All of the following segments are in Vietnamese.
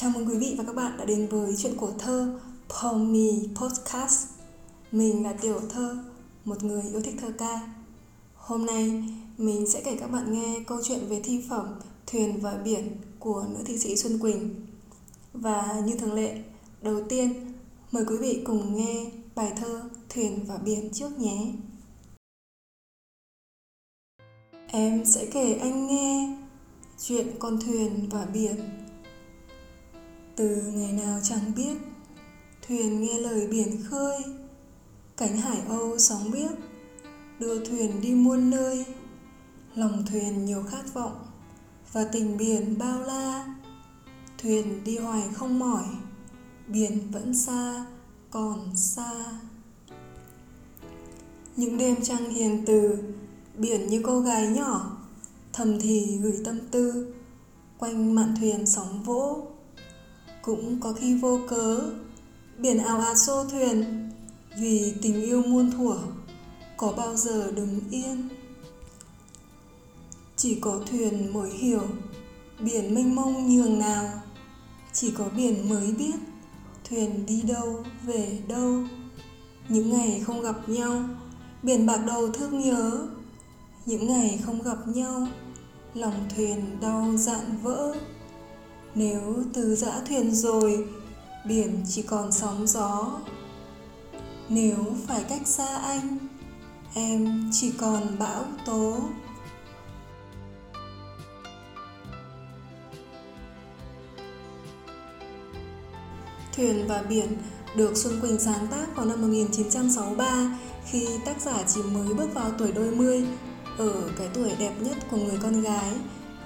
Chào mừng quý vị và các bạn đã đến với chuyện của thơ Pomi Podcast. Mình là Tiểu Thơ, một người yêu thích thơ ca. Hôm nay mình sẽ kể các bạn nghe câu chuyện về thi phẩm Thuyền và Biển của nữ thi sĩ Xuân Quỳnh. Và như thường lệ, đầu tiên mời quý vị cùng nghe bài thơ Thuyền và Biển trước nhé. Em sẽ kể anh nghe chuyện con thuyền và biển từ ngày nào chẳng biết, thuyền nghe lời biển khơi. Cánh hải âu sóng biếc, đưa thuyền đi muôn nơi. Lòng thuyền nhiều khát vọng và tình biển bao la. Thuyền đi hoài không mỏi, biển vẫn xa, còn xa. Những đêm trăng hiền từ, biển như cô gái nhỏ, thầm thì gửi tâm tư. Quanh mạn thuyền sóng vỗ cũng có khi vô cớ, biển ảo ạt xô thuyền, vì tình yêu muôn thuở, có bao giờ đứng yên? Chỉ có thuyền mới hiểu biển mênh mông nhường nào, chỉ có biển mới biết thuyền đi đâu, về đâu. Những ngày không gặp nhau, biển bạc đầu thương nhớ. Những ngày không gặp nhau, lòng thuyền đau dạn vỡ nếu từ dã thuyền rồi, biển chỉ còn sóng gió. Nếu phải cách xa anh, em chỉ còn bão tố. Thuyền và Biển được Xuân Quỳnh sáng tác vào năm 1963 khi tác giả chỉ mới bước vào tuổi đôi mươi, ở cái tuổi đẹp nhất của người con gái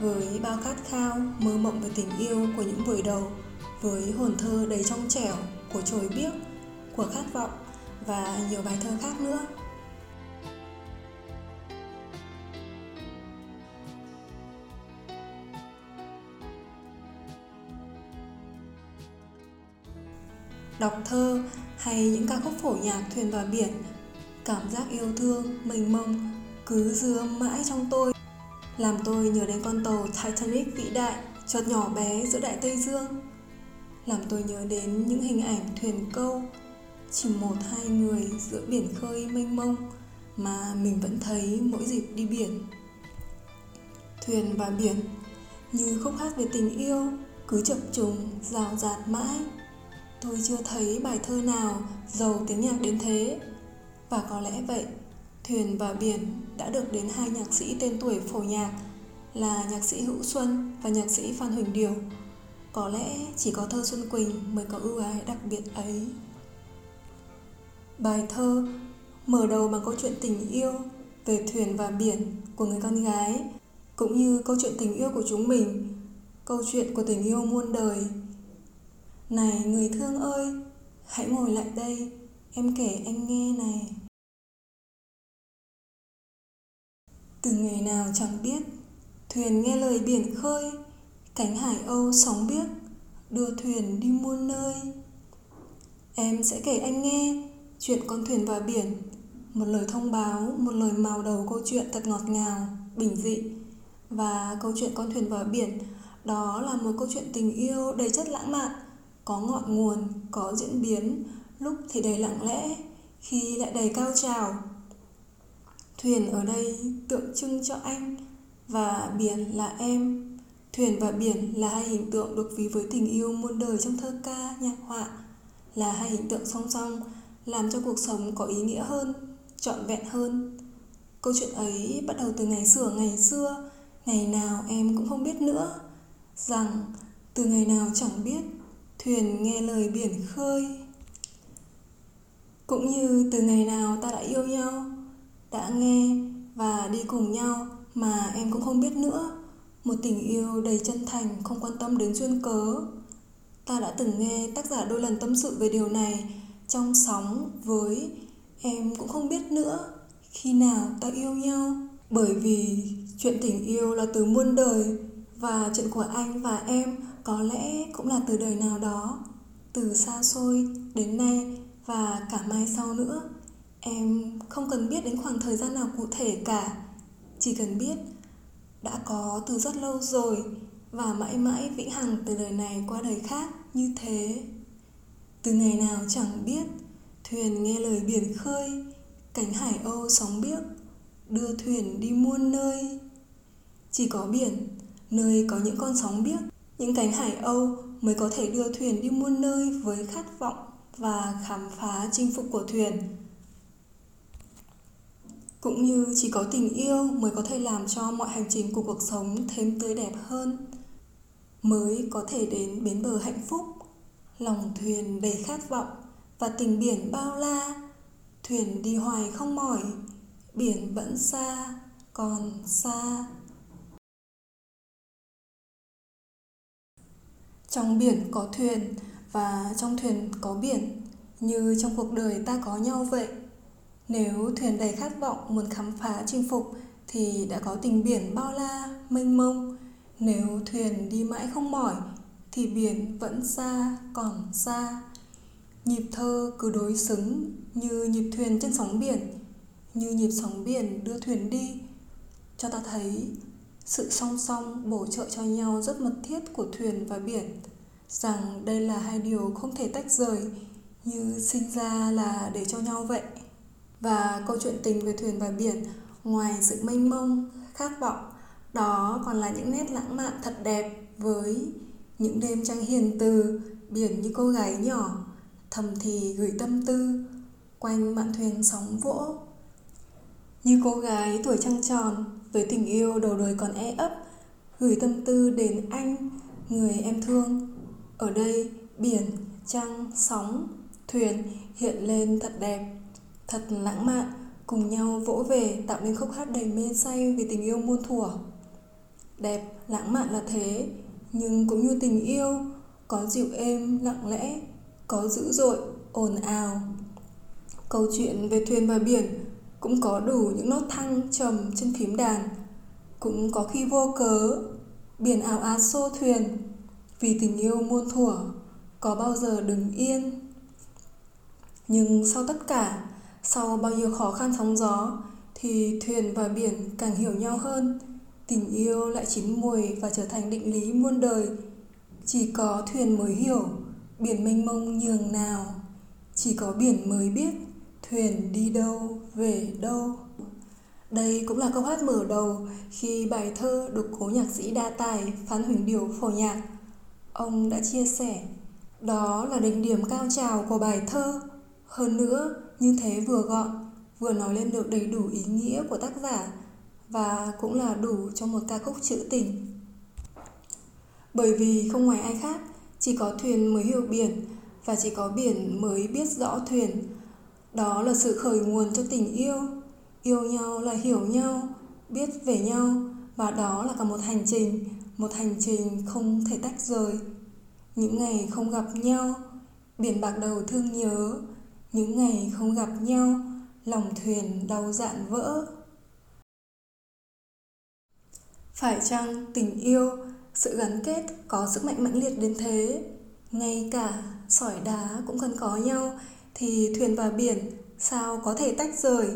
với bao khát khao, mơ mộng về tình yêu của những buổi đầu, với hồn thơ đầy trong trẻo của trời biếc, của khát vọng và nhiều bài thơ khác nữa. Đọc thơ hay những ca khúc phổ nhạc thuyền và biển, cảm giác yêu thương, mênh mông cứ dưa mãi trong tôi làm tôi nhớ đến con tàu Titanic vĩ đại chợt nhỏ bé giữa đại Tây Dương. Làm tôi nhớ đến những hình ảnh thuyền câu, chỉ một hai người giữa biển khơi mênh mông mà mình vẫn thấy mỗi dịp đi biển. Thuyền và biển như khúc hát về tình yêu, cứ chập trùng, rào rạt mãi. Tôi chưa thấy bài thơ nào giàu tiếng nhạc đến thế. Và có lẽ vậy Thuyền và Biển đã được đến hai nhạc sĩ tên tuổi phổ nhạc là nhạc sĩ Hữu Xuân và nhạc sĩ Phan Huỳnh Điều. Có lẽ chỉ có thơ Xuân Quỳnh mới có ưu ái đặc biệt ấy. Bài thơ mở đầu bằng câu chuyện tình yêu về thuyền và biển của người con gái cũng như câu chuyện tình yêu của chúng mình, câu chuyện của tình yêu muôn đời. Này người thương ơi, hãy ngồi lại đây, em kể anh nghe này. Từ người nào chẳng biết, thuyền nghe lời biển khơi, cánh hải âu sóng biếc đưa thuyền đi muôn nơi. Em sẽ kể anh nghe chuyện con thuyền và biển, một lời thông báo, một lời màu đầu câu chuyện thật ngọt ngào, bình dị. Và câu chuyện con thuyền và biển, đó là một câu chuyện tình yêu đầy chất lãng mạn, có ngọn nguồn, có diễn biến, lúc thì đầy lặng lẽ, khi lại đầy cao trào. Thuyền ở đây tượng trưng cho anh và biển là em. Thuyền và biển là hai hình tượng được ví với tình yêu muôn đời trong thơ ca, nhạc họa, là hai hình tượng song song làm cho cuộc sống có ý nghĩa hơn, trọn vẹn hơn. Câu chuyện ấy bắt đầu từ ngày xưa ngày xưa, ngày nào em cũng không biết nữa, rằng từ ngày nào chẳng biết, thuyền nghe lời biển khơi. Cũng như từ ngày nào ta đã yêu nhau, đã nghe và đi cùng nhau mà em cũng không biết nữa. Một tình yêu đầy chân thành, không quan tâm đến duyên cớ. Ta đã từng nghe tác giả đôi lần tâm sự về điều này. Trong sóng với em cũng không biết nữa khi nào ta yêu nhau. Bởi vì chuyện tình yêu là từ muôn đời và chuyện của anh và em có lẽ cũng là từ đời nào đó, từ xa xôi đến nay và cả mai sau nữa em không cần biết đến khoảng thời gian nào cụ thể cả. Chỉ cần biết đã có từ rất lâu rồi và mãi mãi vĩnh hằng từ đời này qua đời khác như thế. Từ ngày nào chẳng biết, thuyền nghe lời biển khơi, cánh hải âu sóng biếc, đưa thuyền đi muôn nơi. Chỉ có biển, nơi có những con sóng biếc, những cánh hải âu mới có thể đưa thuyền đi muôn nơi với khát vọng và khám phá chinh phục của thuyền cũng như chỉ có tình yêu mới có thể làm cho mọi hành trình của cuộc sống thêm tươi đẹp hơn, mới có thể đến bến bờ hạnh phúc. Lòng thuyền đầy khát vọng và tình biển bao la, thuyền đi hoài không mỏi, biển vẫn xa, còn xa. Trong biển có thuyền và trong thuyền có biển, như trong cuộc đời ta có nhau vậy nếu thuyền đầy khát vọng muốn khám phá chinh phục, thì đã có tình biển bao la, mênh mông. Nếu thuyền đi mãi không mỏi, thì biển vẫn xa, còn xa. Nhịp thơ cứ đối xứng như nhịp thuyền trên sóng biển, như nhịp sóng biển đưa thuyền đi. Cho ta thấy, sự song song bổ trợ cho nhau rất mật thiết của thuyền và biển, rằng đây là hai điều không thể tách rời, như sinh ra là để cho nhau vậy và câu chuyện tình về thuyền và biển, ngoài sự mênh mông, khát vọng, đó còn là những nét lãng mạn thật đẹp với những đêm trăng hiền từ, biển như cô gái nhỏ, thầm thì gửi tâm tư, quanh mạn thuyền sóng vỗ. Như cô gái tuổi trăng tròn, với tình yêu đầu đời còn e ấp, gửi tâm tư đến anh, người em thương. Ở đây, biển, trăng, sóng, thuyền hiện lên thật đẹp thật lãng mạn, cùng nhau vỗ về, tạo nên khúc hát đầy mê say vì tình yêu muôn thuở. Đẹp, lãng mạn là thế, nhưng cũng như tình yêu, có dịu êm, lặng lẽ, có dữ dội, ồn ào. Câu chuyện về thuyền và biển cũng có đủ những nốt thăng trầm trên phím đàn. Cũng có khi vô cớ, biển ảo ạt xô thuyền, vì tình yêu muôn thuở, có bao giờ đứng yên. Nhưng sau tất cả sau bao nhiêu khó khăn sóng gió thì thuyền và biển càng hiểu nhau hơn tình yêu lại chín mùi và trở thành định lý muôn đời chỉ có thuyền mới hiểu biển mênh mông nhường nào chỉ có biển mới biết thuyền đi đâu về đâu đây cũng là câu hát mở đầu khi bài thơ được cố nhạc sĩ đa tài Phan Huỳnh Điều phổ nhạc. Ông đã chia sẻ, đó là đỉnh điểm cao trào của bài thơ. Hơn nữa, như thế vừa gọn, vừa nói lên được đầy đủ ý nghĩa của tác giả và cũng là đủ cho một ca khúc trữ tình. Bởi vì không ngoài ai khác, chỉ có thuyền mới hiểu biển và chỉ có biển mới biết rõ thuyền. Đó là sự khởi nguồn cho tình yêu. Yêu nhau là hiểu nhau, biết về nhau và đó là cả một hành trình, một hành trình không thể tách rời. Những ngày không gặp nhau, biển bạc đầu thương nhớ, những ngày không gặp nhau, lòng thuyền đau dạn vỡ. Phải chăng tình yêu, sự gắn kết có sức mạnh mãnh liệt đến thế? Ngay cả sỏi đá cũng cần có nhau thì thuyền và biển sao có thể tách rời?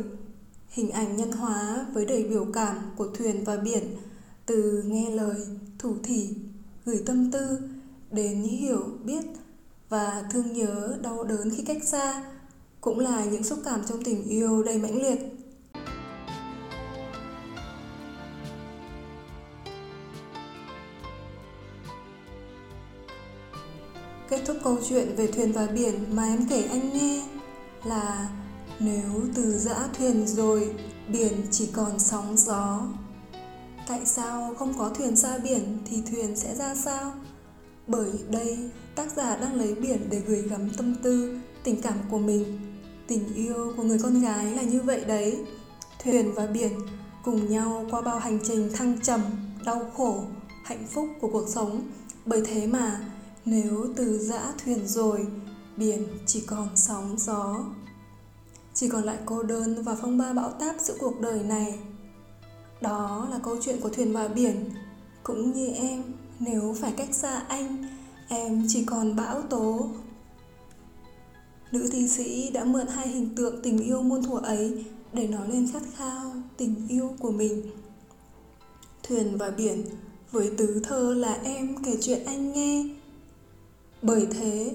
Hình ảnh nhân hóa với đầy biểu cảm của thuyền và biển từ nghe lời, thủ thỉ, gửi tâm tư đến hiểu biết và thương nhớ đau đớn khi cách xa cũng là những xúc cảm trong tình yêu đầy mãnh liệt Kết thúc câu chuyện về thuyền và biển mà em kể anh nghe là nếu từ dã thuyền rồi, biển chỉ còn sóng gió. Tại sao không có thuyền ra biển thì thuyền sẽ ra sao? Bởi đây, tác giả đang lấy biển để gửi gắm tâm tư, tình cảm của mình. Tình yêu của người con gái là như vậy đấy. Thuyền và biển cùng nhau qua bao hành trình thăng trầm, đau khổ, hạnh phúc của cuộc sống. Bởi thế mà nếu từ giã thuyền rồi, biển chỉ còn sóng gió. Chỉ còn lại cô đơn và phong ba bão táp giữa cuộc đời này. Đó là câu chuyện của thuyền và biển. Cũng như em, nếu phải cách xa anh, em chỉ còn bão tố. Nữ thi sĩ đã mượn hai hình tượng tình yêu muôn thuở ấy để nói lên khát khao tình yêu của mình. Thuyền và biển với tứ thơ là em kể chuyện anh nghe. Bởi thế,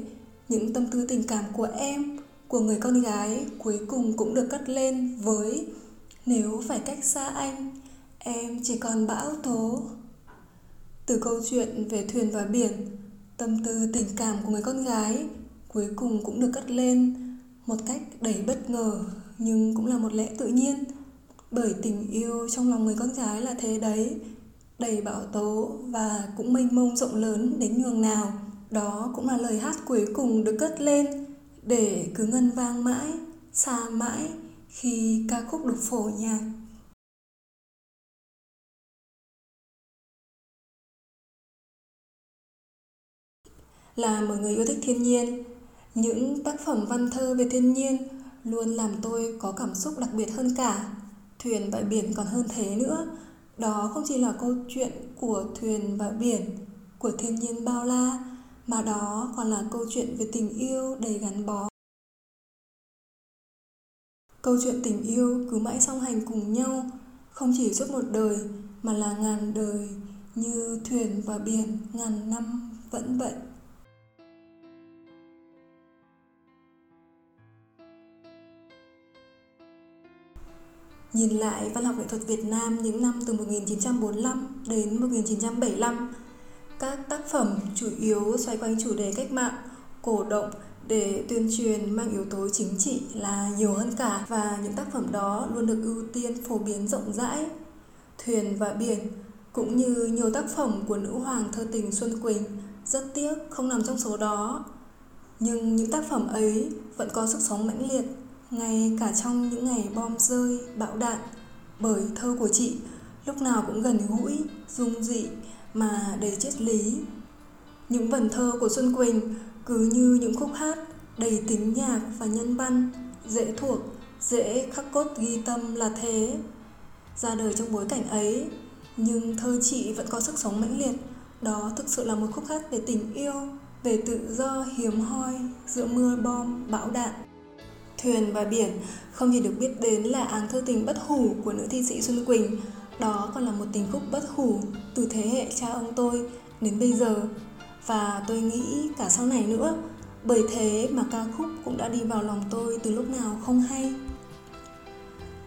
những tâm tư tình cảm của em, của người con gái cuối cùng cũng được cất lên với Nếu phải cách xa anh, em chỉ còn bão tố. Từ câu chuyện về thuyền và biển, tâm tư tình cảm của người con gái cuối cùng cũng được cất lên một cách đầy bất ngờ, nhưng cũng là một lẽ tự nhiên. Bởi tình yêu trong lòng người con gái là thế đấy, đầy bão tố và cũng mênh mông rộng lớn đến nhường nào. Đó cũng là lời hát cuối cùng được cất lên để cứ ngân vang mãi, xa mãi khi ca khúc được phổ nhạc. Là một người yêu thích thiên nhiên những tác phẩm văn thơ về thiên nhiên luôn làm tôi có cảm xúc đặc biệt hơn cả. Thuyền và biển còn hơn thế nữa. Đó không chỉ là câu chuyện của thuyền và biển, của thiên nhiên bao la, mà đó còn là câu chuyện về tình yêu đầy gắn bó. Câu chuyện tình yêu cứ mãi song hành cùng nhau, không chỉ suốt một đời mà là ngàn đời, như thuyền và biển ngàn năm vẫn vậy. Nhìn lại văn học nghệ thuật Việt Nam những năm từ 1945 đến 1975, các tác phẩm chủ yếu xoay quanh chủ đề cách mạng, cổ động để tuyên truyền mang yếu tố chính trị là nhiều hơn cả và những tác phẩm đó luôn được ưu tiên phổ biến rộng rãi. Thuyền và biển cũng như nhiều tác phẩm của nữ hoàng thơ tình Xuân Quỳnh rất tiếc không nằm trong số đó. Nhưng những tác phẩm ấy vẫn có sức sống mãnh liệt ngay cả trong những ngày bom rơi, bão đạn, bởi thơ của chị lúc nào cũng gần gũi, dung dị mà đầy triết lý. Những vần thơ của Xuân Quỳnh cứ như những khúc hát đầy tính nhạc và nhân văn, dễ thuộc, dễ khắc cốt ghi tâm là thế. Ra đời trong bối cảnh ấy, nhưng thơ chị vẫn có sức sống mãnh liệt. Đó thực sự là một khúc hát về tình yêu, về tự do hiếm hoi giữa mưa bom, bão đạn. Thuyền và biển không chỉ được biết đến là áng thơ tình bất hủ của nữ thi sĩ Xuân Quỳnh, đó còn là một tình khúc bất hủ từ thế hệ cha ông tôi đến bây giờ và tôi nghĩ cả sau này nữa. Bởi thế mà ca khúc cũng đã đi vào lòng tôi từ lúc nào không hay.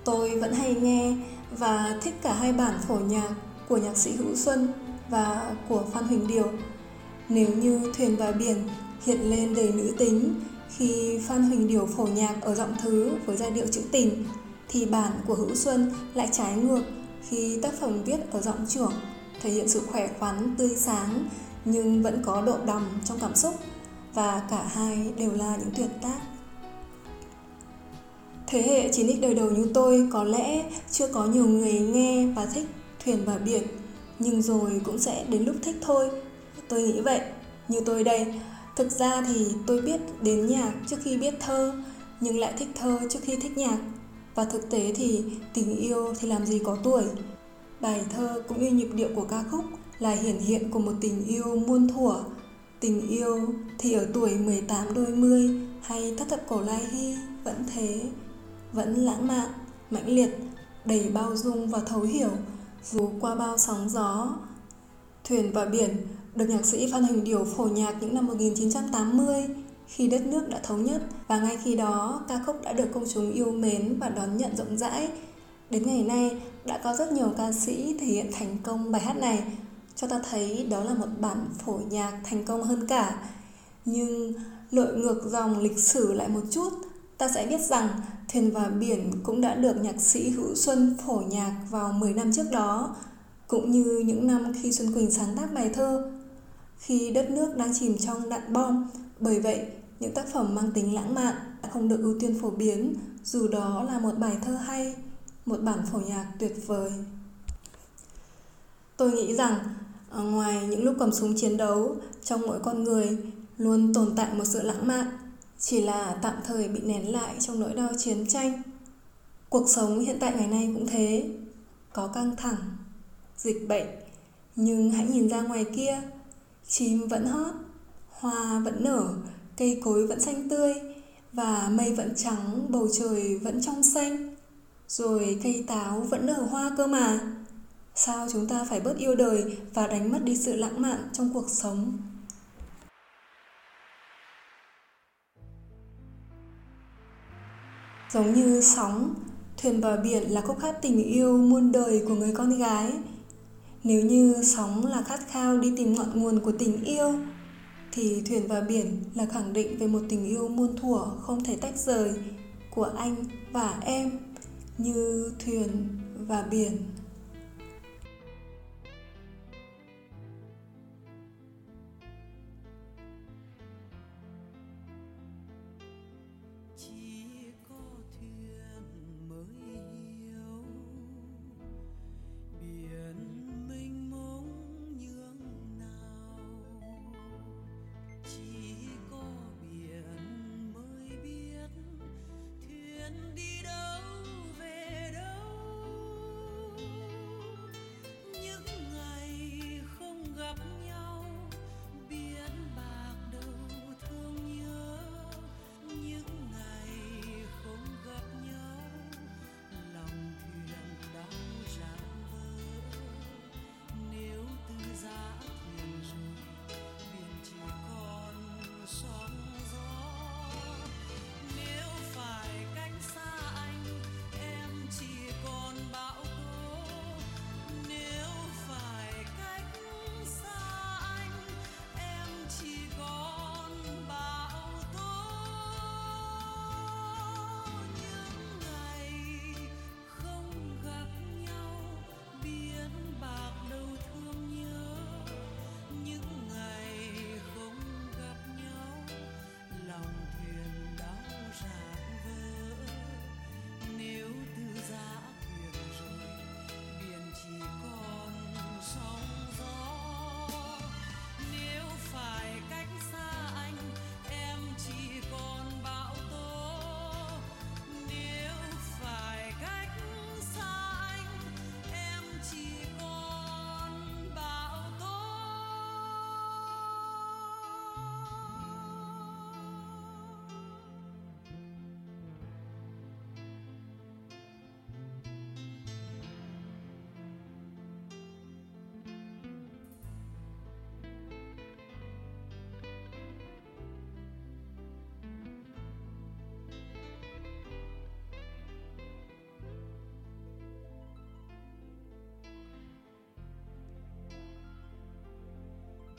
Tôi vẫn hay nghe và thích cả hai bản phổ nhạc của nhạc sĩ Hữu Xuân và của Phan Huỳnh Điều. Nếu như Thuyền và Biển hiện lên đầy nữ tính khi Phan Huỳnh Điều phổ nhạc ở giọng thứ với giai điệu trữ tình, thì bản của Hữu Xuân lại trái ngược khi tác phẩm viết ở giọng trưởng, thể hiện sự khỏe khoắn, tươi sáng nhưng vẫn có độ đầm trong cảm xúc và cả hai đều là những tuyệt tác. Thế hệ 9X đời đầu như tôi có lẽ chưa có nhiều người nghe và thích thuyền và biển, nhưng rồi cũng sẽ đến lúc thích thôi. Tôi nghĩ vậy. Như tôi đây, Thực ra thì tôi biết đến nhạc trước khi biết thơ, nhưng lại thích thơ trước khi thích nhạc. Và thực tế thì tình yêu thì làm gì có tuổi. Bài thơ cũng như nhịp điệu của ca khúc là hiển hiện của một tình yêu muôn thuở. Tình yêu thì ở tuổi 18 đôi mươi hay thất thập cổ lai hy vẫn thế, vẫn lãng mạn, mãnh liệt, đầy bao dung và thấu hiểu dù qua bao sóng gió. Thuyền và biển được nhạc sĩ Phan Huỳnh Điểu phổ nhạc những năm 1980 khi đất nước đã thống nhất và ngay khi đó ca khúc đã được công chúng yêu mến và đón nhận rộng rãi. Đến ngày nay đã có rất nhiều ca sĩ thể hiện thành công bài hát này cho ta thấy đó là một bản phổ nhạc thành công hơn cả. Nhưng lội ngược dòng lịch sử lại một chút, ta sẽ biết rằng Thuyền và Biển cũng đã được nhạc sĩ Hữu Xuân phổ nhạc vào 10 năm trước đó, cũng như những năm khi Xuân Quỳnh sáng tác bài thơ khi đất nước đang chìm trong đạn bom. Bởi vậy, những tác phẩm mang tính lãng mạn đã không được ưu tiên phổ biến, dù đó là một bài thơ hay, một bản phổ nhạc tuyệt vời. Tôi nghĩ rằng, ngoài những lúc cầm súng chiến đấu, trong mỗi con người luôn tồn tại một sự lãng mạn, chỉ là tạm thời bị nén lại trong nỗi đau chiến tranh. Cuộc sống hiện tại ngày nay cũng thế, có căng thẳng, dịch bệnh, nhưng hãy nhìn ra ngoài kia, Chim vẫn hót, hoa vẫn nở, cây cối vẫn xanh tươi và mây vẫn trắng, bầu trời vẫn trong xanh. Rồi cây táo vẫn nở hoa cơ mà. sao chúng ta phải bớt yêu đời và đánh mất đi sự lãng mạn trong cuộc sống giống như sóng thuyền bờ biển là khúc hát tình yêu muôn đời của người con gái nếu như sóng là khát khao đi tìm ngọn nguồn của tình yêu, thì thuyền và biển là khẳng định về một tình yêu muôn thuở không thể tách rời của anh và em như thuyền và biển.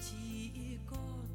Chỉ có thuyền